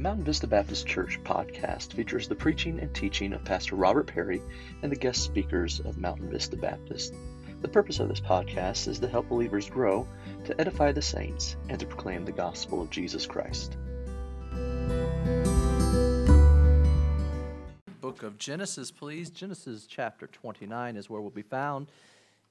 Mountain Vista Baptist Church podcast features the preaching and teaching of Pastor Robert Perry and the guest speakers of Mountain Vista Baptist. The purpose of this podcast is to help believers grow, to edify the saints, and to proclaim the gospel of Jesus Christ. Book of Genesis, please. Genesis chapter 29 is where we'll be found.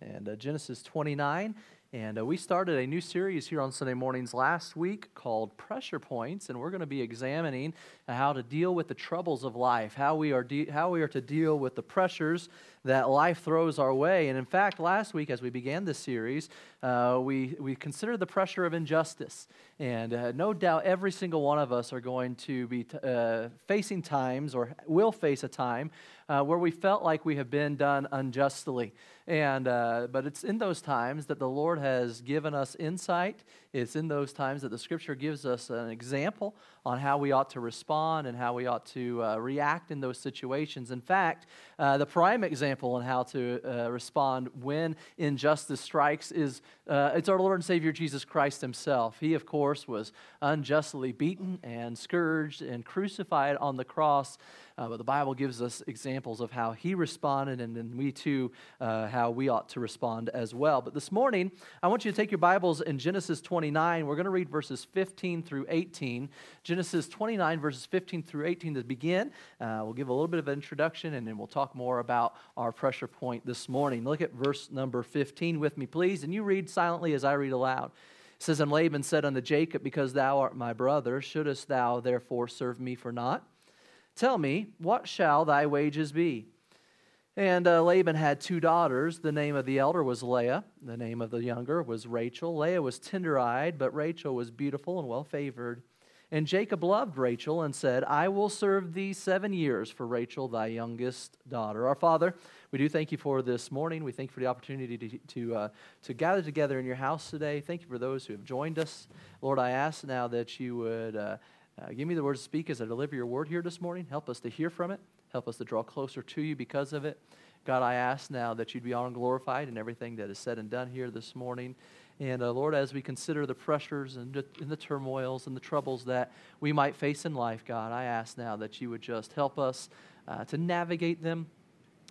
And uh, Genesis 29 and uh, we started a new series here on Sunday mornings last week called Pressure Points, and we're going to be examining how to deal with the troubles of life, how we are de- how we are to deal with the pressures that life throws our way. And in fact, last week as we began this series, uh, we we considered the pressure of injustice, and uh, no doubt every single one of us are going to be t- uh, facing times or will face a time uh, where we felt like we have been done unjustly. And, uh, but it's in those times that the Lord has given us insight. It's in those times that the Scripture gives us an example on how we ought to respond and how we ought to uh, react in those situations. In fact, the prime example on how to uh, respond when injustice strikes is uh, it's our Lord and Savior Jesus Christ Himself. He, of course, was unjustly beaten and scourged and crucified on the cross. Uh, but the Bible gives us examples of how he responded, and then we too, uh, how we ought to respond as well. But this morning, I want you to take your Bibles in Genesis 29. We're going to read verses 15 through 18. Genesis 29, verses 15 through 18 to begin. Uh, we'll give a little bit of an introduction, and then we'll talk more about our pressure point this morning. Look at verse number 15 with me, please, and you read silently as I read aloud. It says, And Laban said unto Jacob, Because thou art my brother, shouldest thou therefore serve me for naught? Tell me, what shall thy wages be? And uh, Laban had two daughters. The name of the elder was Leah. The name of the younger was Rachel. Leah was tender eyed, but Rachel was beautiful and well favored. And Jacob loved Rachel and said, I will serve thee seven years for Rachel, thy youngest daughter. Our Father, we do thank you for this morning. We thank you for the opportunity to, to, uh, to gather together in your house today. Thank you for those who have joined us. Lord, I ask now that you would. Uh, uh, give me the words to speak as I deliver your word here this morning. Help us to hear from it. Help us to draw closer to you because of it. God, I ask now that you'd be honored and glorified in everything that is said and done here this morning. And uh, Lord, as we consider the pressures and the, and the turmoils and the troubles that we might face in life, God, I ask now that you would just help us uh, to navigate them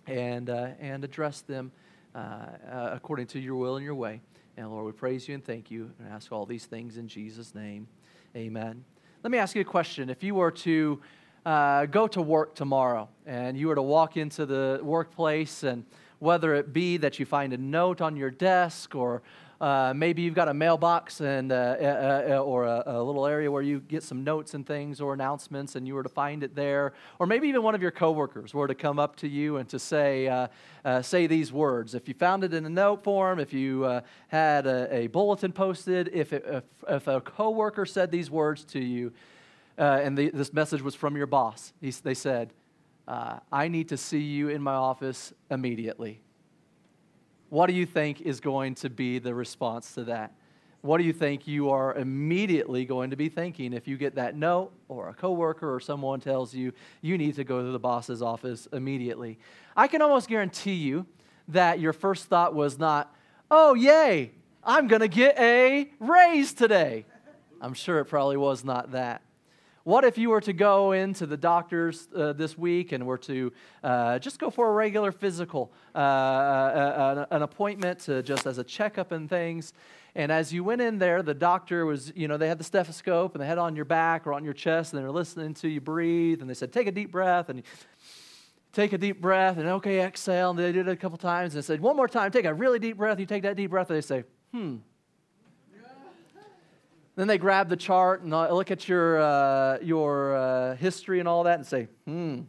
and, uh, and address them uh, uh, according to your will and your way. And Lord, we praise you and thank you and ask all these things in Jesus' name. Amen. Let me ask you a question. If you were to uh, go to work tomorrow and you were to walk into the workplace, and whether it be that you find a note on your desk or uh, maybe you've got a mailbox and, uh, uh, uh, or a, a, little area where you get some notes and things or announcements, and you were to find it there, or maybe even one of your coworkers were to come up to you and to say, uh, uh, say these words. If you found it in a note form, if you had a, a, bulletin posted, if, it, if, if, a coworker said these words to you, and the, this message was from your boss, he, they said, "I need to see you in my office immediately." What do you think is going to be the response to that? What do you think you are immediately going to be thinking if you get that note or a coworker or someone tells you you need to go to the boss's office immediately? I can almost guarantee you that your first thought was not, "Oh, yay, I'm going to get a raise today." I'm sure it probably was not that. What if you were to go into the doctors uh, this week and were to uh, just go for a regular physical, uh, uh, uh an appointment to just as a checkup and things? And as you went in there, the doctor was, you know, they had the stethoscope and they had on your back or on your chest and they were listening to you breathe and they said, take a deep breath. And you, take a deep breath and okay, exhale. And they did it a couple times and said, one more time, take a really deep breath. You take that deep breath and they say, hmm, then they grab the chart and look at your, uh, your uh, history and all that and say, hmm.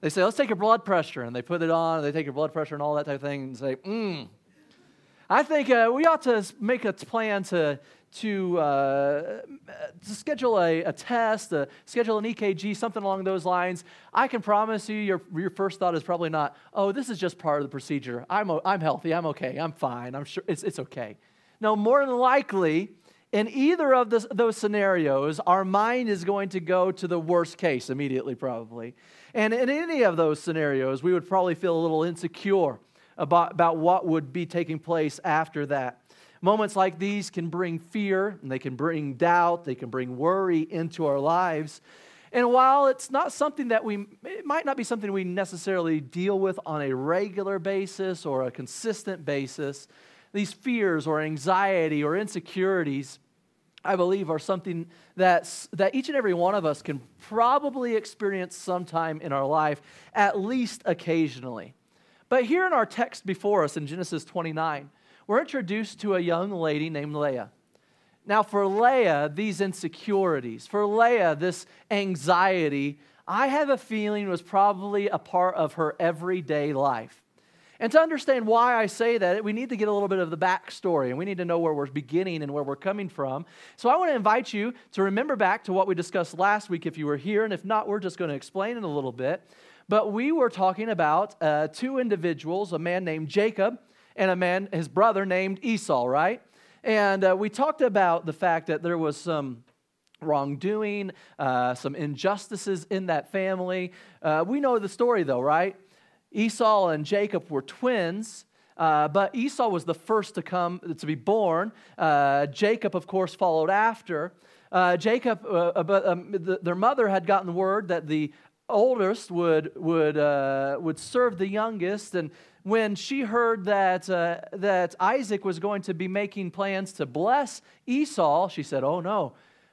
They say, let's take your blood pressure. And they put it on, and they take your blood pressure and all that type of thing and say, hmm. I think uh, we ought to make a plan to, to, uh, to schedule a, a test, uh, schedule an EKG, something along those lines. I can promise you, your, your first thought is probably not, oh, this is just part of the procedure. I'm, I'm healthy. I'm okay. I'm fine. I'm sure it's, it's okay. No, more than likely, in either of this, those scenarios, our mind is going to go to the worst case immediately, probably. And in any of those scenarios, we would probably feel a little insecure about, about what would be taking place after that. Moments like these can bring fear, and they can bring doubt, they can bring worry into our lives. And while it's not something that we, it might not be something we necessarily deal with on a regular basis or a consistent basis, these fears or anxiety or insecurities, I believe, are something that's, that each and every one of us can probably experience sometime in our life, at least occasionally. But here in our text before us in Genesis 29, we're introduced to a young lady named Leah. Now, for Leah, these insecurities, for Leah, this anxiety, I have a feeling was probably a part of her everyday life. And to understand why I say that, we need to get a little bit of the backstory and we need to know where we're beginning and where we're coming from. So I want to invite you to remember back to what we discussed last week if you were here. And if not, we're just going to explain it a little bit. But we were talking about uh, two individuals, a man named Jacob and a man, his brother named Esau, right? And uh, we talked about the fact that there was some wrongdoing, uh, some injustices in that family. Uh, we know the story, though, right? Esau and Jacob were twins. Uh, but Esau was the first to come to be born. Uh, Jacob, of course, followed after. Uh, Jacob, but um, the, their mother had gotten word that the oldest would would would serve the youngest, and when she heard that, uh, that Isaac was going to be making plans to bless Esau, she said, Oh no,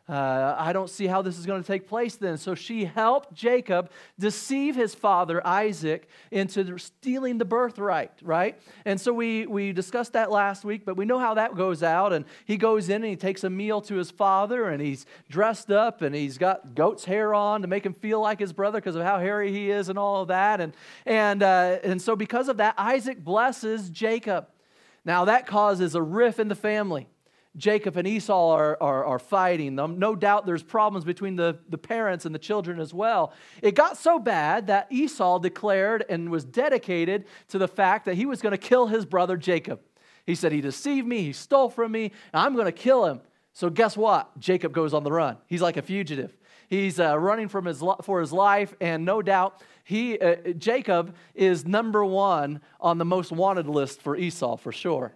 uh, I don't see how this is going to take place then. So she helped Jacob deceive his father Isaac into stealing the birthright, right? And so we, we discussed that last week, but we know how that goes out. And he goes in and he takes a meal to his father, and he's dressed up and he's got goat's hair on to make him feel like his brother because of how hairy he is and all of that. And, and, uh, and so because of that, Isaac blesses Jacob. Now that causes a rift in the family. Jacob and Esau are, are, are fighting. Them. No doubt there's problems between the, the parents and the children as well. It got so bad that Esau declared and was dedicated to the fact that he was going to kill his brother Jacob. He said, He deceived me, he stole from me, I'm going to kill him. So, guess what? Jacob goes on the run. He's like a fugitive. He's uh, running from his, for his life, and no doubt he, uh, Jacob is number one on the most wanted list for Esau for sure.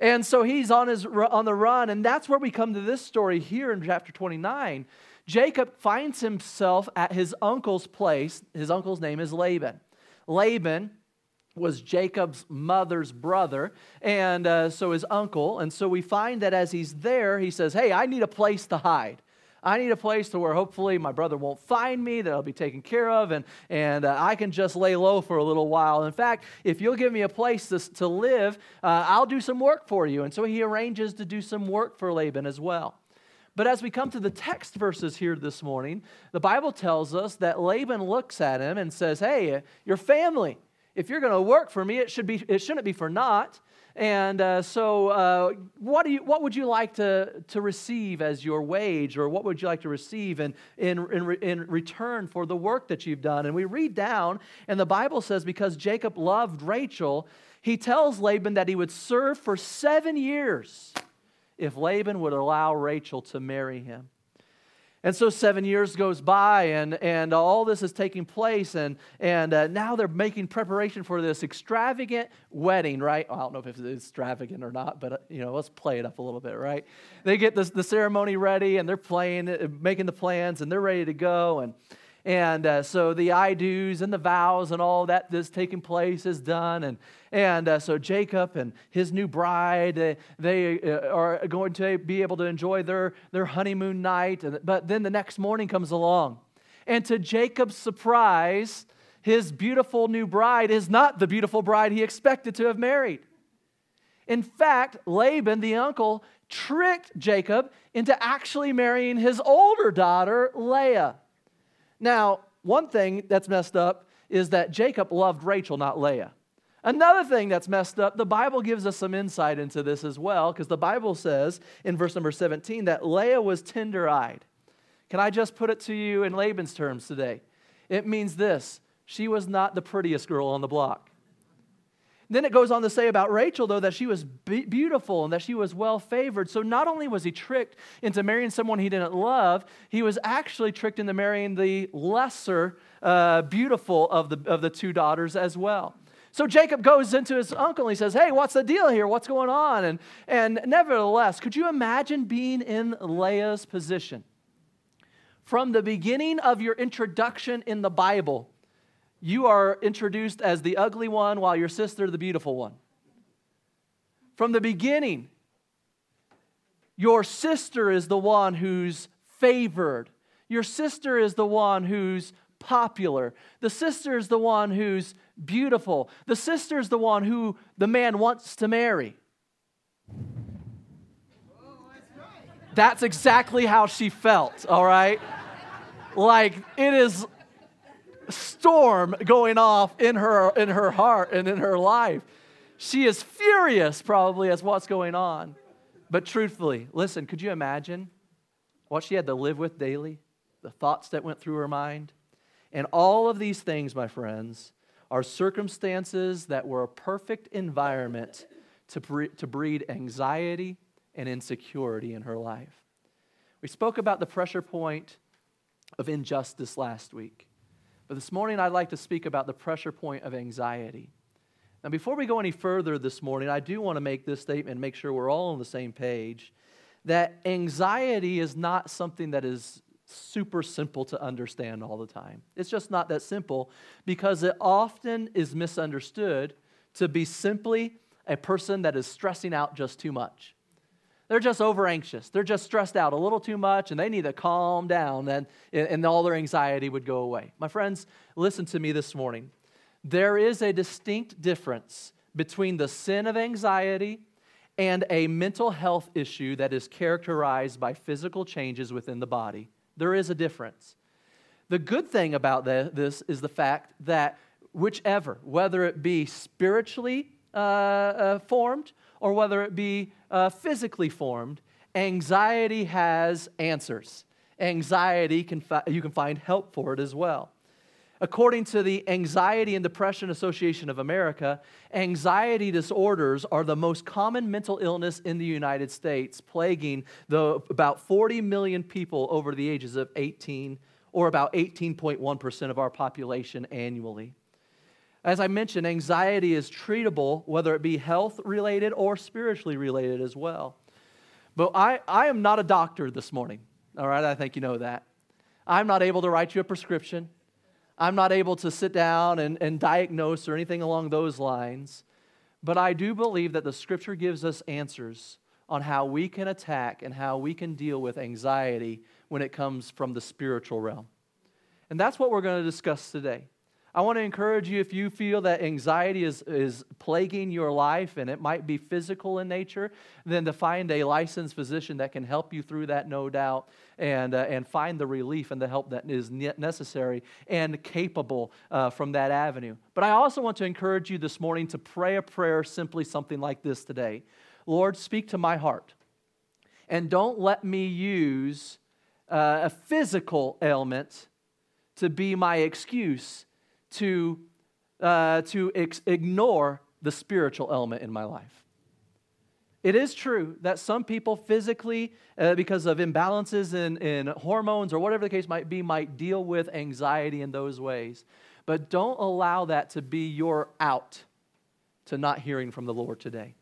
And so he's on, his, on the run, and that's where we come to this story here in chapter 29. Jacob finds himself at his uncle's place. His uncle's name is Laban. Laban was Jacob's mother's brother, and uh, so his uncle. And so we find that as he's there, he says, Hey, I need a place to hide. I need a place to where hopefully my brother won't find me, that I'll be taken care of, and, and uh, I can just lay low for a little while. In fact, if you'll give me a place to, to live, uh, I'll do some work for you. And so he arranges to do some work for Laban as well. But as we come to the text verses here this morning, the Bible tells us that Laban looks at him and says, Hey, your family, if you're going to work for me, it, should be, it shouldn't be for naught. And uh, so, uh, what, do you, what would you like to, to receive as your wage, or what would you like to receive in, in, in, in return for the work that you've done? And we read down, and the Bible says, because Jacob loved Rachel, he tells Laban that he would serve for seven years if Laban would allow Rachel to marry him. And so seven years goes by, and, and all this is taking place, and, and uh, now they're making preparation for this extravagant wedding, right? Well, I don't know if it's extravagant or not, but uh, you know, let's play it up a little bit, right? They get this, the ceremony ready, and they're playing, uh, making the plans, and they're ready to go, and and uh, so the I do's and the vows and all that that's taking place is done. And, and uh, so Jacob and his new bride, they uh, are going to be able to enjoy their, their honeymoon night. But then the next morning comes along. And to Jacob's surprise, his beautiful new bride is not the beautiful bride he expected to have married. In fact, Laban, the uncle, tricked Jacob into actually marrying his older daughter, Leah. Now, one thing that's messed up is that Jacob loved Rachel, not Leah. Another thing that's messed up, the Bible gives us some insight into this as well, because the Bible says in verse number 17 that Leah was tender eyed. Can I just put it to you in Laban's terms today? It means this she was not the prettiest girl on the block. Then it goes on to say about Rachel, though, that she was be- beautiful and that she was well favored. So not only was he tricked into marrying someone he didn't love, he was actually tricked into marrying the lesser uh, beautiful of the, of the two daughters as well. So Jacob goes into his uncle and he says, Hey, what's the deal here? What's going on? And, and nevertheless, could you imagine being in Leah's position? From the beginning of your introduction in the Bible, you are introduced as the ugly one while your sister the beautiful one. From the beginning, your sister is the one who's favored. Your sister is the one who's popular. The sister is the one who's beautiful. The sister is the one who the man wants to marry. That's exactly how she felt, all right? Like it is storm going off in her in her heart and in her life. She is furious probably as what's going on. But truthfully, listen, could you imagine what she had to live with daily? The thoughts that went through her mind? And all of these things, my friends, are circumstances that were a perfect environment to, bre- to breed anxiety and insecurity in her life. We spoke about the pressure point of injustice last week. But this morning, I'd like to speak about the pressure point of anxiety. Now, before we go any further this morning, I do want to make this statement and make sure we're all on the same page that anxiety is not something that is super simple to understand all the time. It's just not that simple because it often is misunderstood to be simply a person that is stressing out just too much. They're just over anxious. They're just stressed out a little too much and they need to calm down and, and all their anxiety would go away. My friends, listen to me this morning. There is a distinct difference between the sin of anxiety and a mental health issue that is characterized by physical changes within the body. There is a difference. The good thing about this is the fact that whichever, whether it be spiritually uh, uh, formed or whether it be uh, physically formed, anxiety has answers. Anxiety, can fi- you can find help for it as well. According to the Anxiety and Depression Association of America, anxiety disorders are the most common mental illness in the United States, plaguing the, about 40 million people over the ages of 18, or about 18.1% of our population annually. As I mentioned, anxiety is treatable, whether it be health related or spiritually related as well. But I, I am not a doctor this morning, all right? I think you know that. I'm not able to write you a prescription. I'm not able to sit down and, and diagnose or anything along those lines. But I do believe that the scripture gives us answers on how we can attack and how we can deal with anxiety when it comes from the spiritual realm. And that's what we're going to discuss today. I want to encourage you if you feel that anxiety is, is plaguing your life and it might be physical in nature, then to find a licensed physician that can help you through that, no doubt, and, uh, and find the relief and the help that is necessary and capable uh, from that avenue. But I also want to encourage you this morning to pray a prayer simply something like this today Lord, speak to my heart. And don't let me use uh, a physical ailment to be my excuse to, uh, to ex- ignore the spiritual element in my life. It is true that some people physically, uh, because of imbalances in, in hormones or whatever the case might be, might deal with anxiety in those ways. But don't allow that to be your out to not hearing from the Lord today.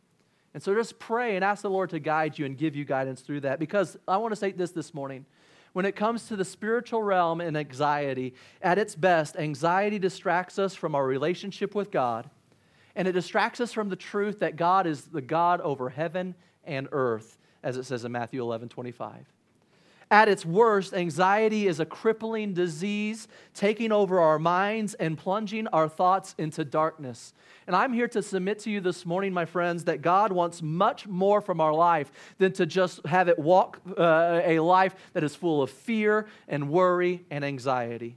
And so just pray and ask the Lord to guide you and give you guidance through that. Because I want to say this this morning when it comes to the spiritual realm and anxiety, at its best, anxiety distracts us from our relationship with God, and it distracts us from the truth that God is the God over heaven and earth, as it says in Matthew 11 25. At its worst, anxiety is a crippling disease taking over our minds and plunging our thoughts into darkness. And I'm here to submit to you this morning, my friends, that God wants much more from our life than to just have it walk uh, a life that is full of fear and worry and anxiety.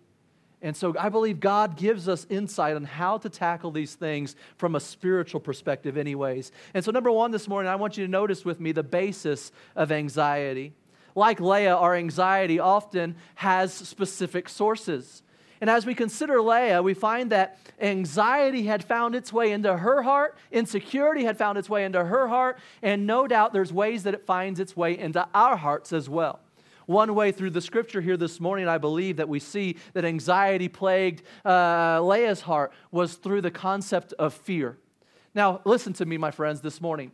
And so I believe God gives us insight on how to tackle these things from a spiritual perspective, anyways. And so, number one this morning, I want you to notice with me the basis of anxiety. Like Leah, our anxiety often has specific sources. And as we consider Leah, we find that anxiety had found its way into her heart, insecurity had found its way into her heart, and no doubt there's ways that it finds its way into our hearts as well. one way through the scripture here this morning, I believe that we see that anxiety plagued uh, Leah's heart was through the concept of fear. Now, listen to me, my friends, this morning.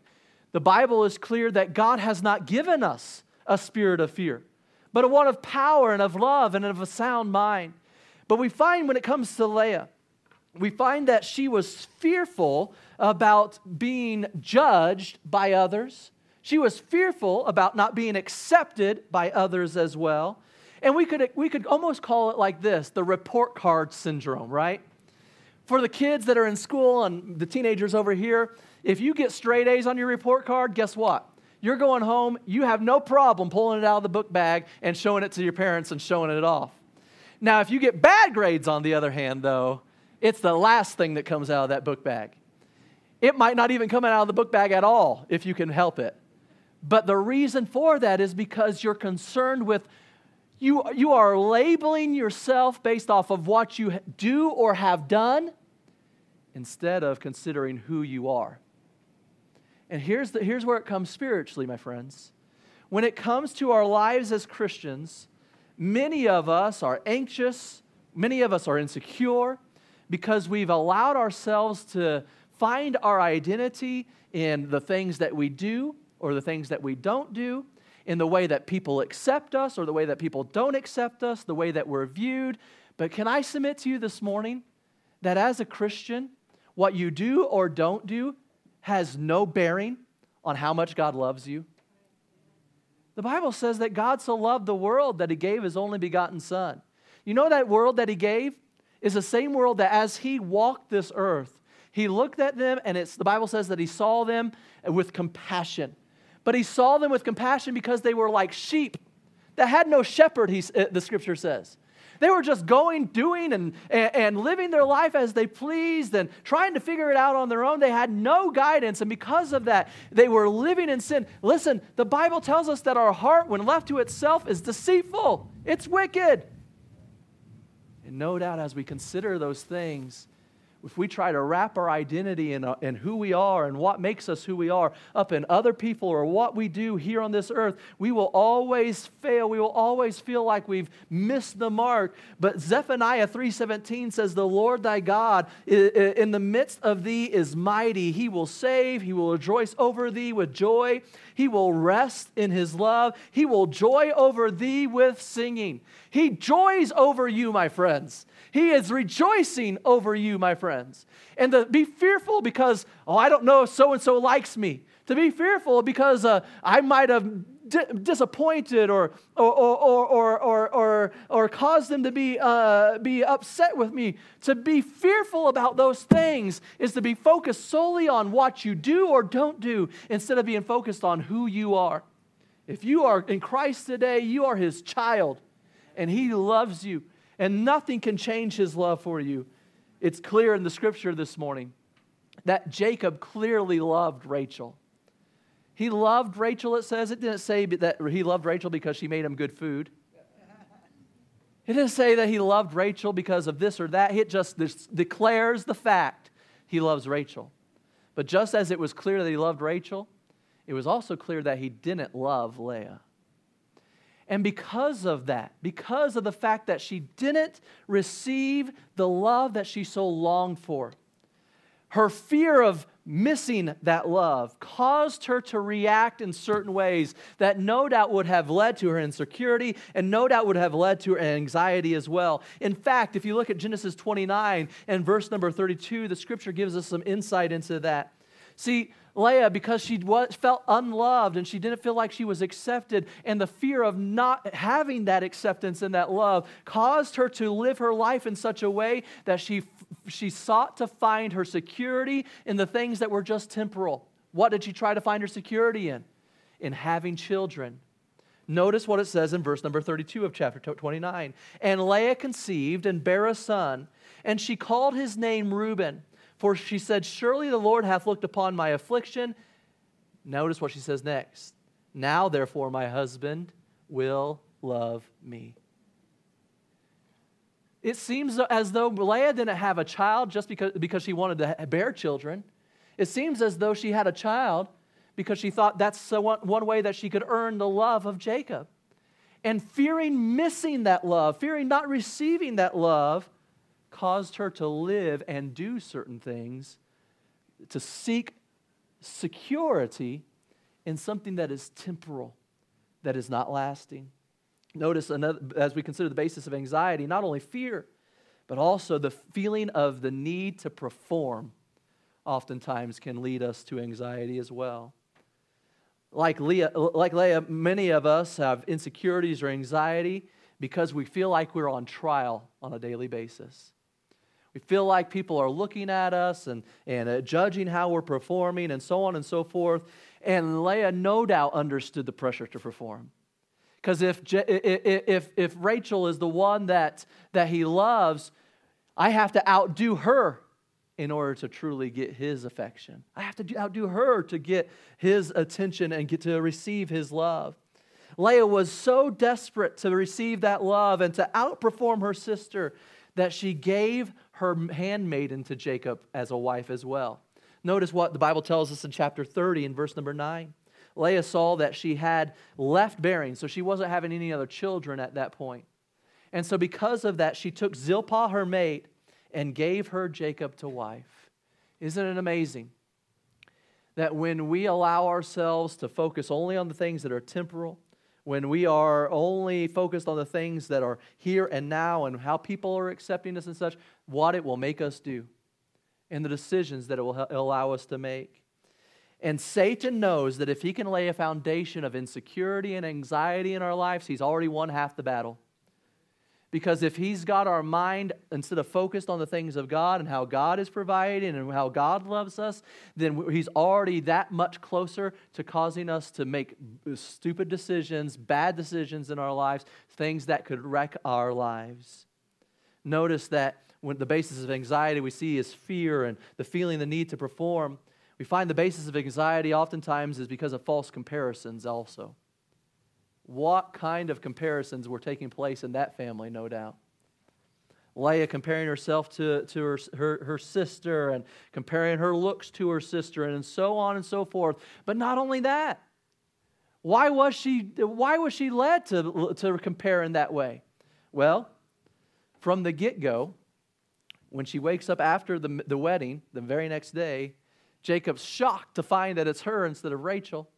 The Bible is clear that God has not given us a spirit of fear, but a one of power and of love and of a sound mind. But we find when it comes to Leah, we find that she was fearful about being judged by others. She was fearful about not being accepted by others as well. And we could, we could almost call it like this the report card syndrome, right? For the kids that are in school and the teenagers over here, if you get straight A's on your report card, guess what? You're going home, you have no problem pulling it out of the book bag and showing it to your parents and showing it off. Now, if you get bad grades, on the other hand, though, it's the last thing that comes out of that book bag. It might not even come out of the book bag at all if you can help it. But the reason for that is because you're concerned with you, you are labeling yourself based off of what you do or have done instead of considering who you are. And here's, the, here's where it comes spiritually, my friends. When it comes to our lives as Christians, many of us are anxious, many of us are insecure because we've allowed ourselves to find our identity in the things that we do or the things that we don't do, in the way that people accept us or the way that people don't accept us, the way that we're viewed. But can I submit to you this morning that as a Christian, what you do or don't do has no bearing on how much God loves you? The Bible says that God so loved the world that he gave his only begotten Son. You know that world that he gave is the same world that as he walked this earth, he looked at them and it's, the Bible says that he saw them with compassion. But he saw them with compassion because they were like sheep that had no shepherd, he, uh, the scripture says. They were just going, doing, and, and living their life as they pleased and trying to figure it out on their own. They had no guidance, and because of that, they were living in sin. Listen, the Bible tells us that our heart, when left to itself, is deceitful, it's wicked. And no doubt, as we consider those things, if we try to wrap our identity in, uh, in who we are and what makes us who we are up in other people or what we do here on this earth, we will always fail. We will always feel like we've missed the mark. But Zephaniah 3:17 says, "The Lord thy God in the midst of thee is mighty. He will save. He will rejoice over thee with joy. He will rest in his love. He will joy over thee with singing." He joys over you, my friends. He is rejoicing over you, my friends. And to be fearful because, oh, I don't know if so and so likes me. To be fearful because uh, I might have d- disappointed or, or, or, or, or, or, or caused them to be, uh, be upset with me. To be fearful about those things is to be focused solely on what you do or don't do instead of being focused on who you are. If you are in Christ today, you are his child and he loves you and nothing can change his love for you. It's clear in the scripture this morning that Jacob clearly loved Rachel. He loved Rachel, it says. It didn't say that he loved Rachel because she made him good food. It didn't say that he loved Rachel because of this or that. It just declares the fact he loves Rachel. But just as it was clear that he loved Rachel, it was also clear that he didn't love Leah. And because of that, because of the fact that she didn't receive the love that she so longed for, her fear of missing that love caused her to react in certain ways that no doubt would have led to her insecurity and no doubt would have led to her anxiety as well. In fact, if you look at Genesis 29 and verse number 32, the scripture gives us some insight into that. See, Leah, because she was, felt unloved and she didn't feel like she was accepted, and the fear of not having that acceptance and that love caused her to live her life in such a way that she, she sought to find her security in the things that were just temporal. What did she try to find her security in? In having children. Notice what it says in verse number 32 of chapter 29. And Leah conceived and bare a son, and she called his name Reuben. For she said, Surely the Lord hath looked upon my affliction. Notice what she says next. Now, therefore, my husband will love me. It seems as though Leah didn't have a child just because, because she wanted to bear children. It seems as though she had a child because she thought that's so one, one way that she could earn the love of Jacob. And fearing missing that love, fearing not receiving that love, caused her to live and do certain things to seek security in something that is temporal, that is not lasting. Notice another, as we consider the basis of anxiety, not only fear, but also the feeling of the need to perform oftentimes can lead us to anxiety as well. Like Leah, like Leah, many of us have insecurities or anxiety because we feel like we're on trial on a daily basis. We feel like people are looking at us and, and uh, judging how we're performing and so on and so forth. And Leah no doubt understood the pressure to perform. Because if, if, if Rachel is the one that, that he loves, I have to outdo her in order to truly get his affection. I have to do, outdo her to get his attention and get to receive his love. Leah was so desperate to receive that love and to outperform her sister that she gave her handmaiden to Jacob as a wife as well. Notice what the Bible tells us in chapter 30 in verse number 9. Leah saw that she had left bearing, so she wasn't having any other children at that point. And so, because of that, she took Zilpah, her mate, and gave her Jacob to wife. Isn't it amazing that when we allow ourselves to focus only on the things that are temporal, when we are only focused on the things that are here and now and how people are accepting us and such, what it will make us do and the decisions that it will allow us to make. And Satan knows that if he can lay a foundation of insecurity and anxiety in our lives, he's already won half the battle. Because if he's got our mind instead of focused on the things of God and how God is providing and how God loves us, then he's already that much closer to causing us to make stupid decisions, bad decisions in our lives, things that could wreck our lives. Notice that when the basis of anxiety we see is fear and the feeling the need to perform, we find the basis of anxiety oftentimes is because of false comparisons also what kind of comparisons were taking place in that family, no doubt. Leah comparing herself to, to her, her, her sister and comparing her looks to her sister and so on and so forth. But not only that, why was she, why was she led to, to compare in that way? Well, from the get go, when she wakes up after the, the wedding, the very next day, Jacob's shocked to find that it's her instead of Rachel.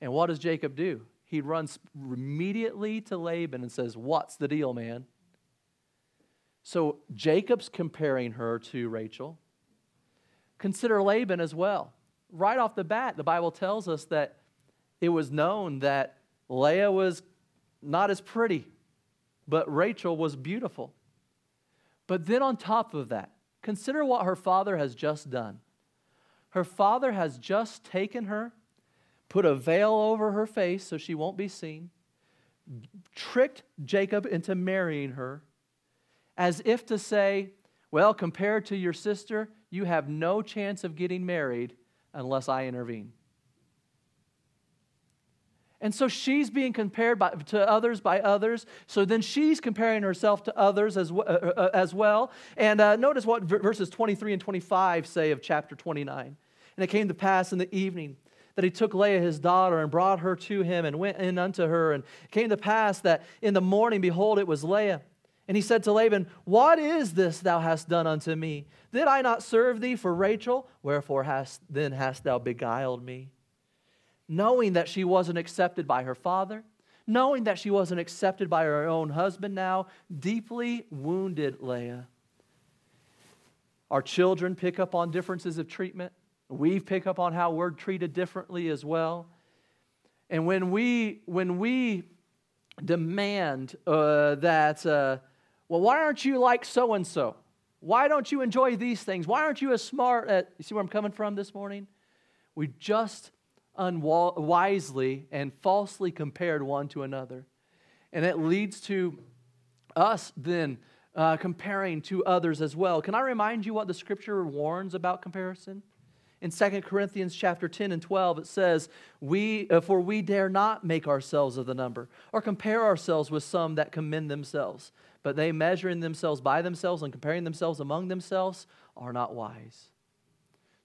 And what does Jacob do? He runs immediately to Laban and says, What's the deal, man? So Jacob's comparing her to Rachel. Consider Laban as well. Right off the bat, the Bible tells us that it was known that Leah was not as pretty, but Rachel was beautiful. But then on top of that, consider what her father has just done. Her father has just taken her put a veil over her face so she won't be seen, tricked Jacob into marrying her, as if to say, Well, compared to your sister, you have no chance of getting married unless I intervene. And so she's being compared by, to others by others. So then she's comparing herself to others as, uh, uh, as well. And uh, notice what verses 23 and 25 say of chapter 29. And it came to pass in the evening that he took Leah his daughter and brought her to him and went in unto her. And it came to pass that in the morning, behold, it was Leah. And he said to Laban, What is this thou hast done unto me? Did I not serve thee for Rachel? Wherefore hast, then hast thou beguiled me? Knowing that she wasn't accepted by her father, knowing that she wasn't accepted by her own husband now, deeply wounded Leah. Our children pick up on differences of treatment. We pick up on how we're treated differently as well. And when we, when we demand uh, that, uh, well, why aren't you like so and so? Why don't you enjoy these things? Why aren't you as smart at, you see where I'm coming from this morning? We just unwisely and falsely compared one to another. And it leads to us then uh, comparing to others as well. Can I remind you what the scripture warns about comparison? In 2 Corinthians chapter 10 and 12, it says, we, uh, For we dare not make ourselves of the number, or compare ourselves with some that commend themselves. But they, measuring themselves by themselves and comparing themselves among themselves, are not wise.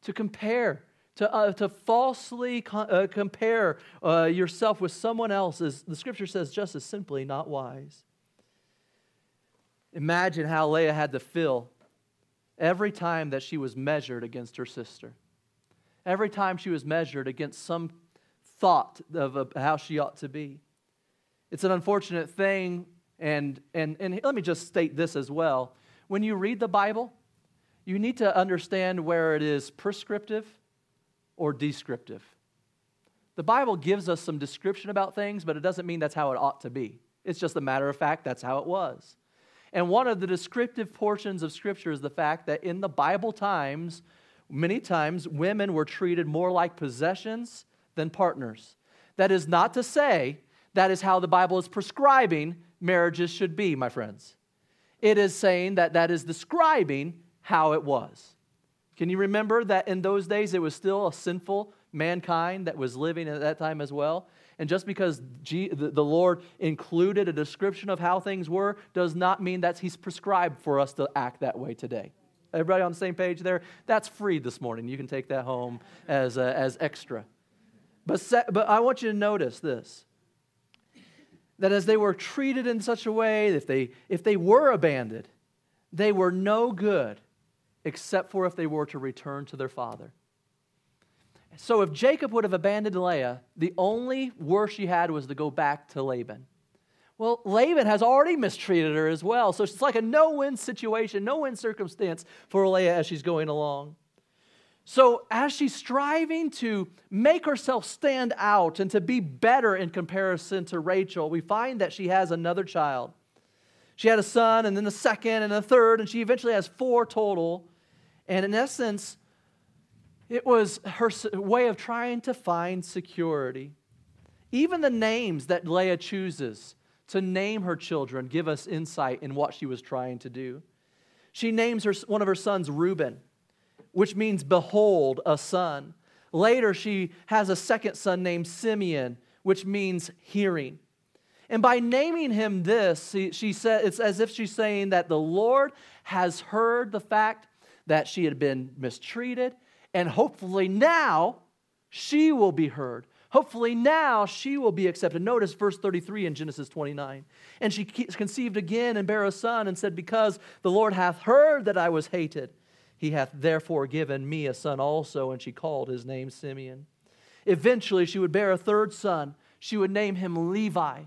To compare, to, uh, to falsely uh, compare uh, yourself with someone else is, the scripture says, just as simply not wise. Imagine how Leah had to feel every time that she was measured against her sister. Every time she was measured against some thought of how she ought to be. It's an unfortunate thing, and, and, and let me just state this as well. When you read the Bible, you need to understand where it is prescriptive or descriptive. The Bible gives us some description about things, but it doesn't mean that's how it ought to be. It's just a matter of fact, that's how it was. And one of the descriptive portions of Scripture is the fact that in the Bible times, many times women were treated more like possessions than partners. That is not to say that is how the Bible is prescribing marriages should be, my friends. It is saying that that is describing how it was. Can you remember that in those days it was still a sinful mankind that was living at that time as well? And just because the Lord included a description of how things were does not mean that He's prescribed for us to act that way today. Everybody on the same page there? That's free this morning. You can take that home as, uh, as extra. But, se- but I want you to notice this that as they were treated in such a way, if they, if they were abandoned, they were no good except for if they were to return to their father. So if Jacob would have abandoned Leah, the only worse she had was to go back to Laban. Well, Laban has already mistreated her as well. So it's like a no win situation, no win circumstance for Leah as she's going along. So, as she's striving to make herself stand out and to be better in comparison to Rachel, we find that she has another child. She had a son, and then a second, and a third, and she eventually has four total. And in essence, it was her way of trying to find security. Even the names that Leah chooses to name her children give us insight in what she was trying to do. She names her, one of her sons Reuben, which means behold, a son. Later, she has a second son named Simeon, which means hearing. And by naming him this, she, she said, it's as if she's saying that the Lord has heard the fact that she had been mistreated and hopefully now she will be heard. Hopefully now she will be accepted. Notice verse 33 in Genesis 29. And she conceived again and bare a son and said, Because the Lord hath heard that I was hated, he hath therefore given me a son also. And she called his name Simeon. Eventually she would bear a third son. She would name him Levi.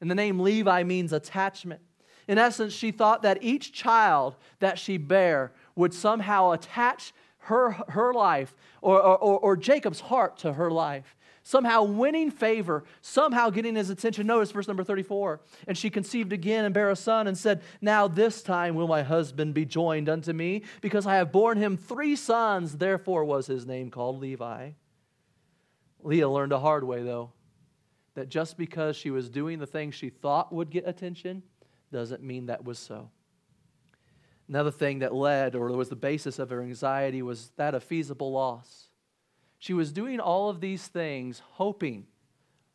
And the name Levi means attachment. In essence, she thought that each child that she bare would somehow attach her, her life or, or, or Jacob's heart to her life somehow winning favor, somehow getting his attention. Notice verse number 34. And she conceived again and bare a son and said, Now this time will my husband be joined unto me, because I have borne him three sons. Therefore was his name called Levi. Leah learned a hard way, though, that just because she was doing the things she thought would get attention doesn't mean that was so. Another thing that led or was the basis of her anxiety was that of feasible loss. She was doing all of these things hoping,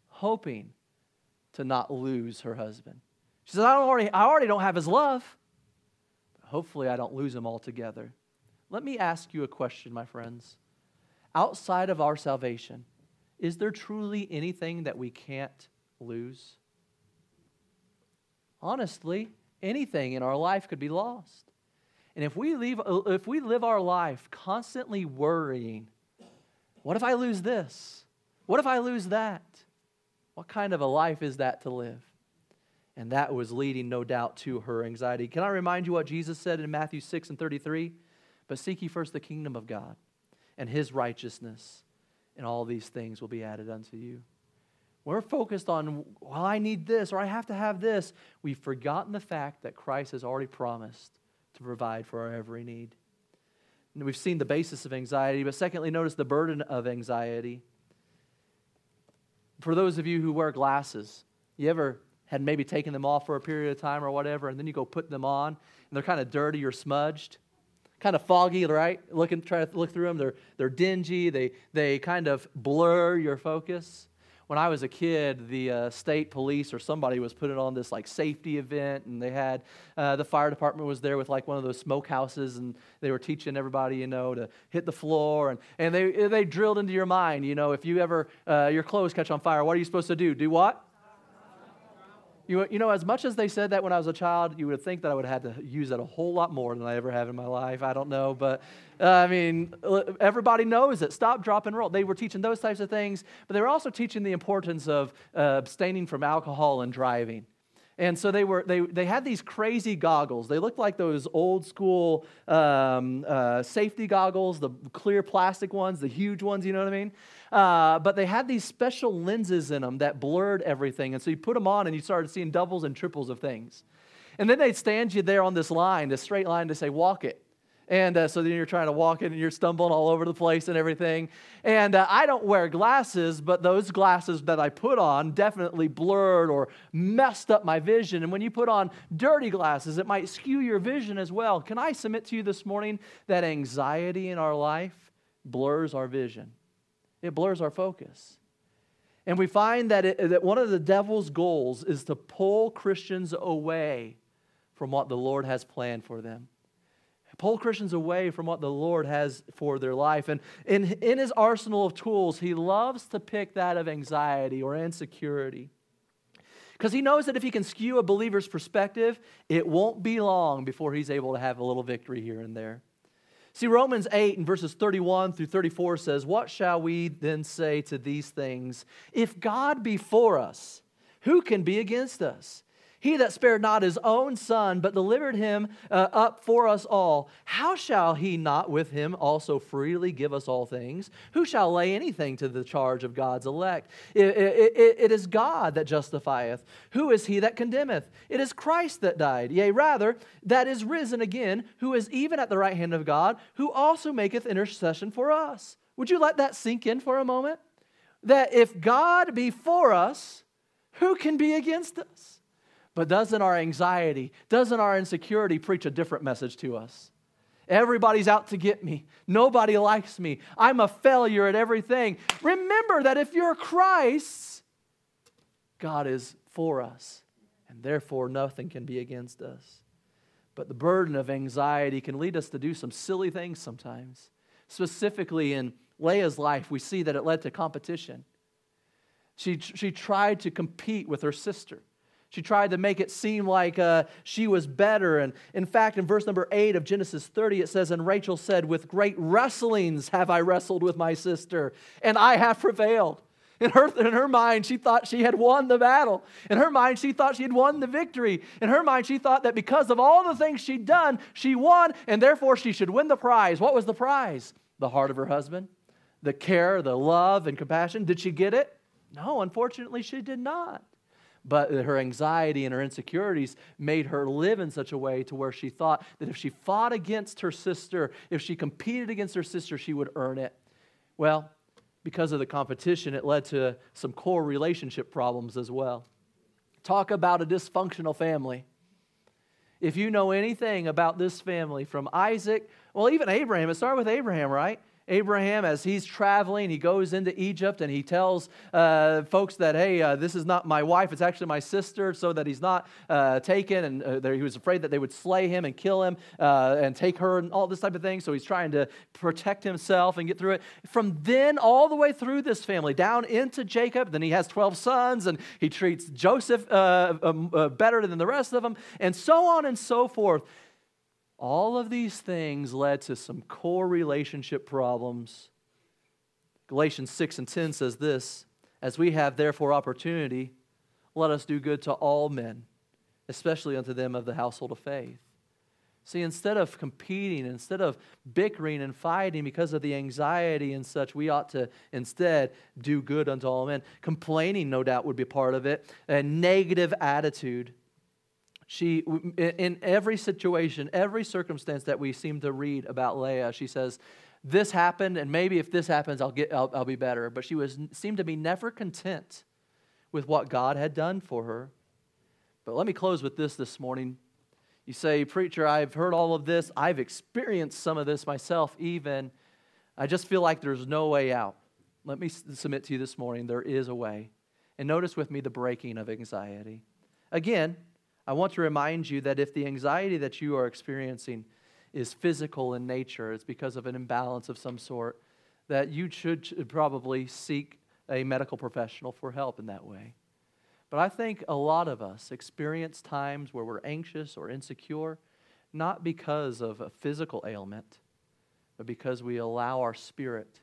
hoping to not lose her husband. She says, I, don't already, I already don't have his love. Hopefully, I don't lose him altogether. Let me ask you a question, my friends. Outside of our salvation, is there truly anything that we can't lose? Honestly, anything in our life could be lost. And if we, leave, if we live our life constantly worrying, what if I lose this? What if I lose that? What kind of a life is that to live? And that was leading, no doubt, to her anxiety. Can I remind you what Jesus said in Matthew 6 and 33? But seek ye first the kingdom of God and his righteousness, and all these things will be added unto you. We're focused on, well, I need this or I have to have this. We've forgotten the fact that Christ has already promised to provide for our every need. We've seen the basis of anxiety, but secondly, notice the burden of anxiety. For those of you who wear glasses, you ever had maybe taken them off for a period of time or whatever, and then you go put them on, and they're kind of dirty or smudged? kind of foggy, right? Looking, try to look through them. They're, they're dingy. They, they kind of blur your focus. When I was a kid, the uh, state police or somebody was putting on this like safety event, and they had uh, the fire department was there with like one of those smokehouses, and they were teaching everybody, you know, to hit the floor, and, and they they drilled into your mind, you know, if you ever uh, your clothes catch on fire, what are you supposed to do? Do what? You, you know, as much as they said that when I was a child, you would think that I would have had to use that a whole lot more than I ever have in my life. I don't know. But uh, I mean, everybody knows it. Stop, drop, and roll. They were teaching those types of things, but they were also teaching the importance of uh, abstaining from alcohol and driving. And so they, were, they, they had these crazy goggles. They looked like those old school um, uh, safety goggles, the clear plastic ones, the huge ones, you know what I mean? Uh, but they had these special lenses in them that blurred everything. And so you put them on and you started seeing doubles and triples of things. And then they'd stand you there on this line, this straight line, to say, walk it. And uh, so then you're trying to walk in and you're stumbling all over the place and everything. And uh, I don't wear glasses, but those glasses that I put on definitely blurred or messed up my vision. And when you put on dirty glasses, it might skew your vision as well. Can I submit to you this morning that anxiety in our life blurs our vision? It blurs our focus. And we find that, it, that one of the devil's goals is to pull Christians away from what the Lord has planned for them pull Christians away from what the Lord has for their life. And in, in his arsenal of tools, he loves to pick that of anxiety or insecurity. Because he knows that if he can skew a believer's perspective, it won't be long before he's able to have a little victory here and there. See, Romans 8 and verses 31 through 34 says, What shall we then say to these things? If God be for us, who can be against us? He that spared not his own son, but delivered him uh, up for us all, how shall he not with him also freely give us all things? Who shall lay anything to the charge of God's elect? it, it, it, it is God that justifieth. Who is he that condemneth? It is Christ that died, yea, rather, that is risen again, who is even at the right hand of God, who also maketh intercession for us. Would you let that sink in for a moment? That if God be for us, who can be against us? But doesn't our anxiety, doesn't our insecurity preach a different message to us? Everybody's out to get me. Nobody likes me. I'm a failure at everything. Remember that if you're Christ, God is for us, and therefore nothing can be against us. But the burden of anxiety can lead us to do some silly things sometimes. Specifically in Leah's life, we see that it led to competition. She, she tried to compete with her sister. She tried to make it seem like uh, she was better. And in fact, in verse number 8 of Genesis 30, it says, And Rachel said, With great wrestlings have I wrestled with my sister, and I have prevailed. In her, in her mind, she thought she had won the battle. In her mind, she thought she had won the victory. In her mind, she thought that because of all the things she'd done, she won, and therefore she should win the prize. What was the prize? The heart of her husband, the care, the love, and compassion. Did she get it? No, unfortunately, she did not but her anxiety and her insecurities made her live in such a way to where she thought that if she fought against her sister, if she competed against her sister, she would earn it. Well, because of the competition, it led to some core relationship problems as well. Talk about a dysfunctional family. If you know anything about this family from Isaac, well, even Abraham, it started with Abraham, right? Abraham, as he's traveling, he goes into Egypt and he tells uh, folks that, hey, uh, this is not my wife, it's actually my sister, so that he's not uh, taken. And uh, he was afraid that they would slay him and kill him uh, and take her and all this type of thing. So he's trying to protect himself and get through it. From then all the way through this family, down into Jacob, then he has 12 sons and he treats Joseph uh, better than the rest of them, and so on and so forth. All of these things led to some core relationship problems. Galatians 6 and 10 says this As we have therefore opportunity, let us do good to all men, especially unto them of the household of faith. See, instead of competing, instead of bickering and fighting because of the anxiety and such, we ought to instead do good unto all men. Complaining, no doubt, would be part of it. A negative attitude she in every situation every circumstance that we seem to read about leah she says this happened and maybe if this happens i'll get i'll, I'll be better. But she was seemed to be never content with what god had done for her. But let me close with this this morning. You say preacher i've heard all of this. I've experienced some of this myself even. I just feel like there's no way out. Let me submit to you this morning. There is a way. And notice with me the breaking of anxiety. Again, I want to remind you that if the anxiety that you are experiencing is physical in nature, it's because of an imbalance of some sort, that you should probably seek a medical professional for help in that way. But I think a lot of us experience times where we're anxious or insecure, not because of a physical ailment, but because we allow our spirit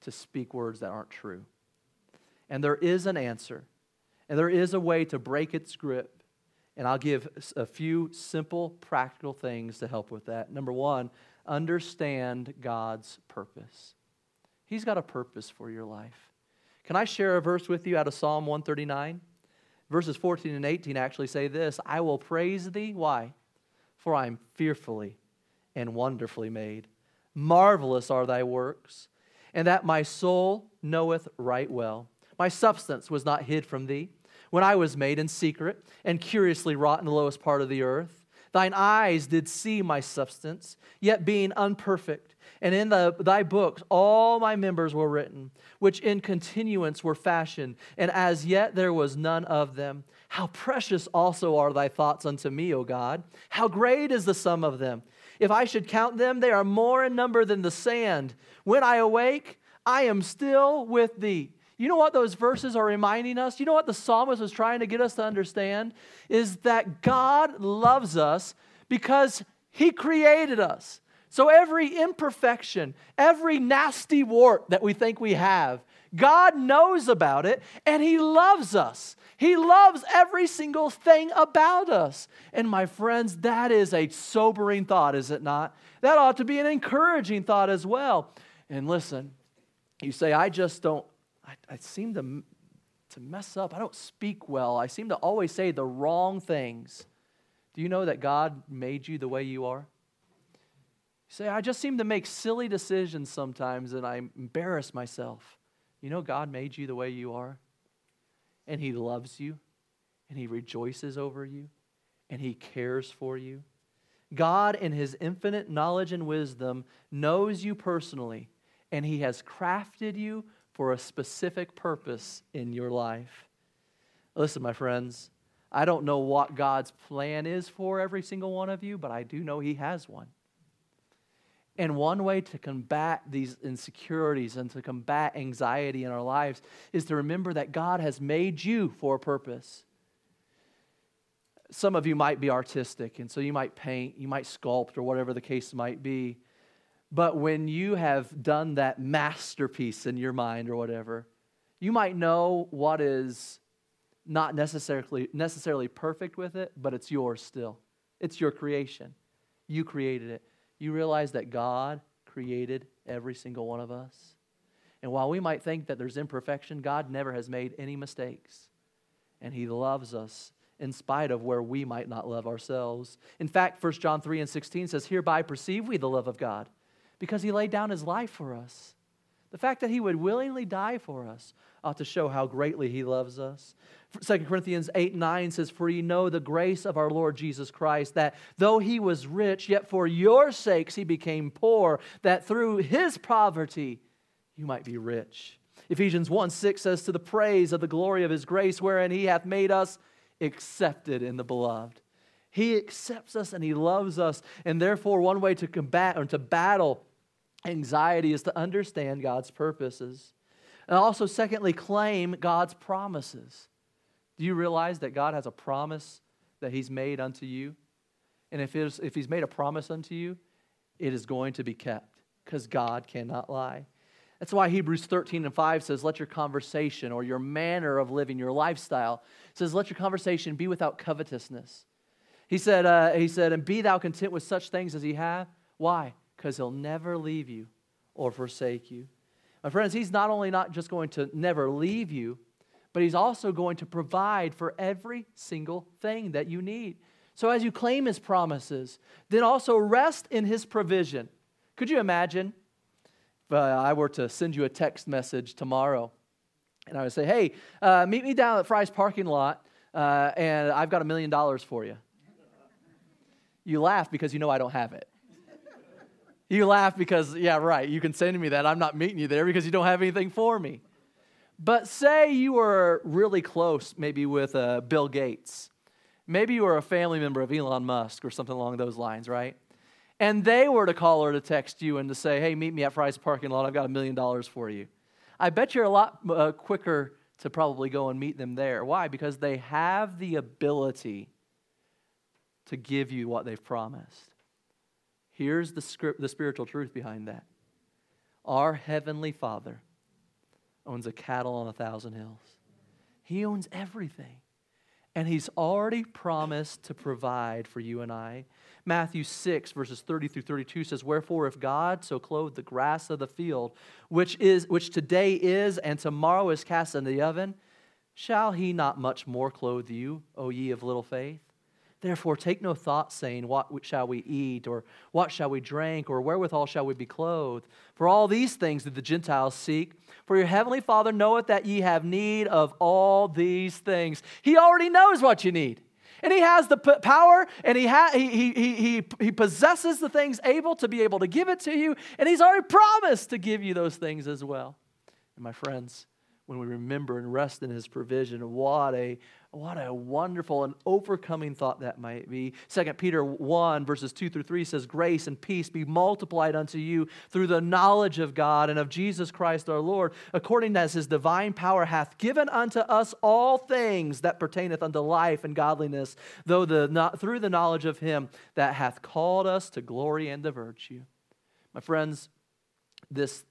to speak words that aren't true. And there is an answer, and there is a way to break its grip. And I'll give a few simple, practical things to help with that. Number one, understand God's purpose. He's got a purpose for your life. Can I share a verse with you out of Psalm 139? Verses 14 and 18 actually say this I will praise thee. Why? For I am fearfully and wonderfully made. Marvelous are thy works, and that my soul knoweth right well. My substance was not hid from thee when I was made in secret and curiously wrought in the lowest part of the earth. Thine eyes did see my substance, yet being unperfect. And in the, thy books all my members were written, which in continuance were fashioned, and as yet there was none of them. How precious also are thy thoughts unto me, O God! How great is the sum of them! If I should count them, they are more in number than the sand. When I awake, I am still with thee. You know what those verses are reminding us? You know what the psalmist was trying to get us to understand? Is that God loves us because he created us. So every imperfection, every nasty wart that we think we have, God knows about it and he loves us. He loves every single thing about us. And my friends, that is a sobering thought, is it not? That ought to be an encouraging thought as well. And listen, you say, I just don't I, I seem to, to mess up. I don't speak well. I seem to always say the wrong things. Do you know that God made you the way you are? You say, I just seem to make silly decisions sometimes and I embarrass myself. You know, God made you the way you are, and He loves you, and He rejoices over you, and He cares for you. God, in His infinite knowledge and wisdom, knows you personally, and He has crafted you for a specific purpose in your life. Listen, my friends, I don't know what God's plan is for every single one of you, but I do know He has one. And one way to combat these insecurities and to combat anxiety in our lives is to remember that God has made you for a purpose. Some of you might be artistic, and so you might paint, you might sculpt, or whatever the case might be. But when you have done that masterpiece in your mind or whatever, you might know what is not necessarily, necessarily perfect with it, but it's yours still. It's your creation. You created it. You realize that God created every single one of us. And while we might think that there's imperfection, God never has made any mistakes. And He loves us in spite of where we might not love ourselves. In fact, 1 John 3 and 16 says, Hereby perceive we the love of God because he laid down his life for us. The fact that he would willingly die for us ought to show how greatly he loves us. 2 Corinthians 8 9 says, For ye know the grace of our Lord Jesus Christ, that though he was rich, yet for your sakes he became poor, that through his poverty you might be rich. Ephesians 1 6 says, To the praise of the glory of his grace, wherein he hath made us accepted in the beloved. He accepts us and He loves us. And therefore, one way to combat or to battle anxiety is to understand God's purposes. And also, secondly, claim God's promises. Do you realize that God has a promise that He's made unto you? And if, if He's made a promise unto you, it is going to be kept because God cannot lie. That's why Hebrews 13 and 5 says, Let your conversation or your manner of living, your lifestyle, says, Let your conversation be without covetousness. He said, uh, he said, and be thou content with such things as he hath. Why? Because he'll never leave you or forsake you. My friends, he's not only not just going to never leave you, but he's also going to provide for every single thing that you need. So as you claim his promises, then also rest in his provision. Could you imagine if uh, I were to send you a text message tomorrow and I would say, hey, uh, meet me down at Fry's parking lot uh, and I've got a million dollars for you? You laugh because you know I don't have it. You laugh because, yeah, right, you can send me that. I'm not meeting you there because you don't have anything for me. But say you were really close, maybe with uh, Bill Gates. Maybe you were a family member of Elon Musk or something along those lines, right? And they were to call or to text you and to say, hey, meet me at Fry's parking lot. I've got a million dollars for you. I bet you're a lot uh, quicker to probably go and meet them there. Why? Because they have the ability to give you what they've promised. Here's the, script, the spiritual truth behind that our Heavenly Father owns a cattle on a thousand hills, He owns everything. And He's already promised to provide for you and I. Matthew 6, verses 30 through 32 says, Wherefore, if God so clothed the grass of the field, which, is, which today is and tomorrow is cast into the oven, shall he not much more clothe you, O ye of little faith? Therefore, take no thought, saying, What shall we eat, or what shall we drink, or wherewithal shall we be clothed? For all these things do the Gentiles seek. For your heavenly Father knoweth that ye have need of all these things. He already knows what you need. And he has the power and he, ha- he, he, he, he possesses the things able to be able to give it to you. And he's already promised to give you those things as well. And my friends, when we remember and rest in his provision, what a what a wonderful and overcoming thought that might be. 2 Peter 1, verses 2 through 3 says, Grace and peace be multiplied unto you through the knowledge of God and of Jesus Christ our Lord, according as his divine power hath given unto us all things that pertaineth unto life and godliness, though the, not, through the knowledge of him that hath called us to glory and to virtue. My friends, this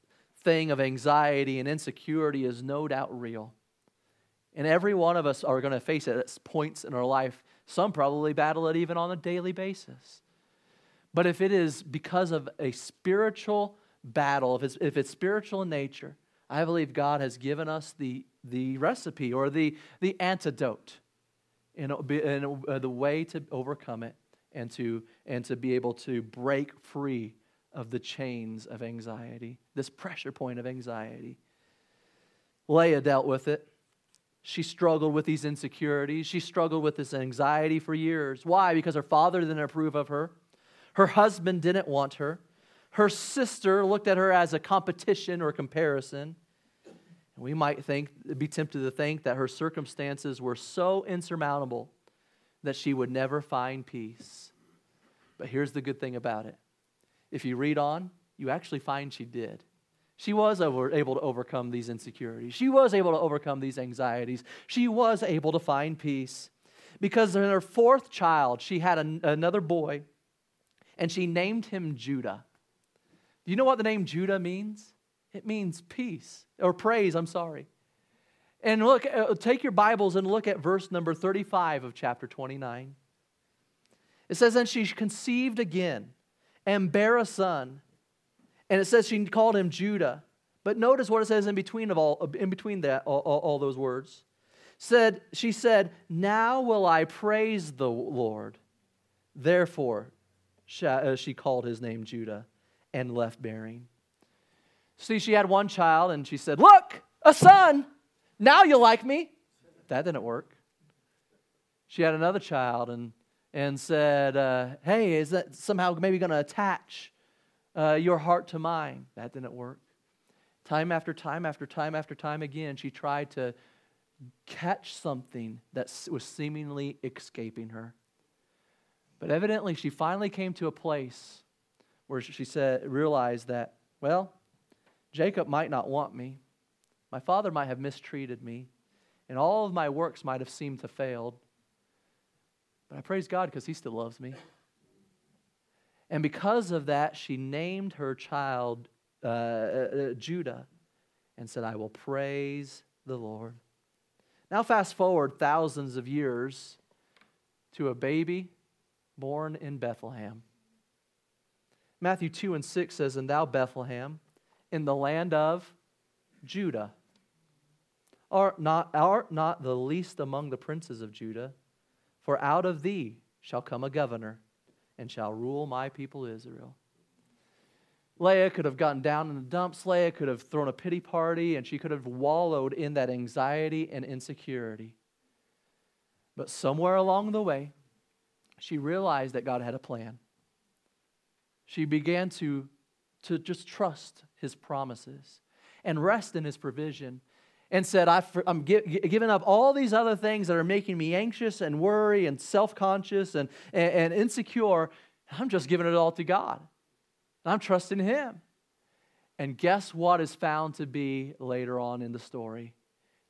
thing of anxiety and insecurity is no doubt real. And every one of us are going to face it at points in our life. Some probably battle it even on a daily basis. But if it is because of a spiritual battle, if it's, if it's spiritual in nature, I believe God has given us the, the recipe or the, the antidote in uh, the way to overcome it and to, and to be able to break free of the chains of anxiety, this pressure point of anxiety. Leah dealt with it. She struggled with these insecurities. She struggled with this anxiety for years. Why? Because her father didn't approve of her. Her husband didn't want her. Her sister looked at her as a competition or comparison. And we might think, be tempted to think that her circumstances were so insurmountable that she would never find peace. But here's the good thing about it. If you read on, you actually find she did. She was able to overcome these insecurities. She was able to overcome these anxieties. She was able to find peace. Because in her fourth child, she had an, another boy, and she named him Judah. Do you know what the name Judah means? It means peace, or praise, I'm sorry. And look, uh, take your Bibles and look at verse number 35 of chapter 29. It says, And she conceived again and bare a son and it says she called him Judah. But notice what it says in between of all in between that all, all, all those words. Said she said, "Now will I praise the Lord." Therefore, she, uh, called his name Judah and left bearing. See, she had one child and she said, "Look, a son. Now you'll like me." That didn't work. She had another child and and said, uh, "Hey, is that somehow maybe going to attach?" Uh, your heart to mine. That didn't work. Time after time after time after time again, she tried to catch something that was seemingly escaping her. But evidently, she finally came to a place where she said, realized that, well, Jacob might not want me. My father might have mistreated me, and all of my works might have seemed to failed. But I praise God because he still loves me. And because of that, she named her child uh, uh, uh, Judah and said, I will praise the Lord. Now, fast forward thousands of years to a baby born in Bethlehem. Matthew 2 and 6 says, And thou, Bethlehem, in the land of Judah, art not, art not the least among the princes of Judah, for out of thee shall come a governor and shall rule my people Israel. Leah could have gotten down in the dumps. Leah could have thrown a pity party, and she could have wallowed in that anxiety and insecurity. But somewhere along the way, she realized that God had a plan. She began to, to just trust his promises and rest in his provision. And said, i am giving up all these other things that are making me anxious and worry and self conscious and, and insecure. I'm just giving it all to God. I'm trusting Him. And guess what is found to be later on in the story?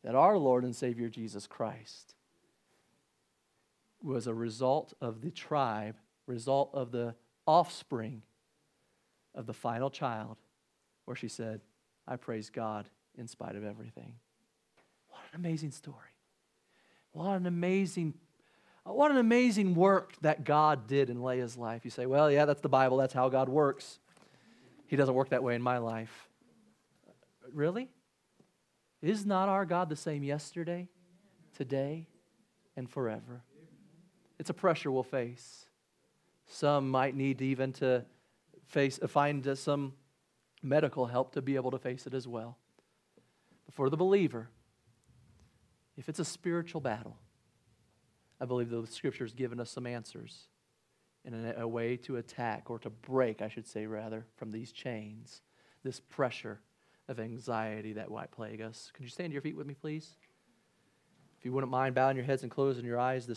That our Lord and Savior Jesus Christ was a result of the tribe, result of the offspring of the final child, where she said, I praise God in spite of everything. An amazing story. What an amazing what an amazing work that God did in Leah's life. You say, well, yeah, that's the Bible. That's how God works. He doesn't work that way in my life. Really? Is not our God the same yesterday, today, and forever? It's a pressure we'll face. Some might need even to face, uh, find uh, some medical help to be able to face it as well. But for the believer, if it's a spiritual battle, I believe the scripture has given us some answers and a, way to attack or to break, I should say, rather, from these chains, this pressure of anxiety that might plague us. Could you stand to your feet with me, please? If you wouldn't mind bowing your heads and closing your eyes this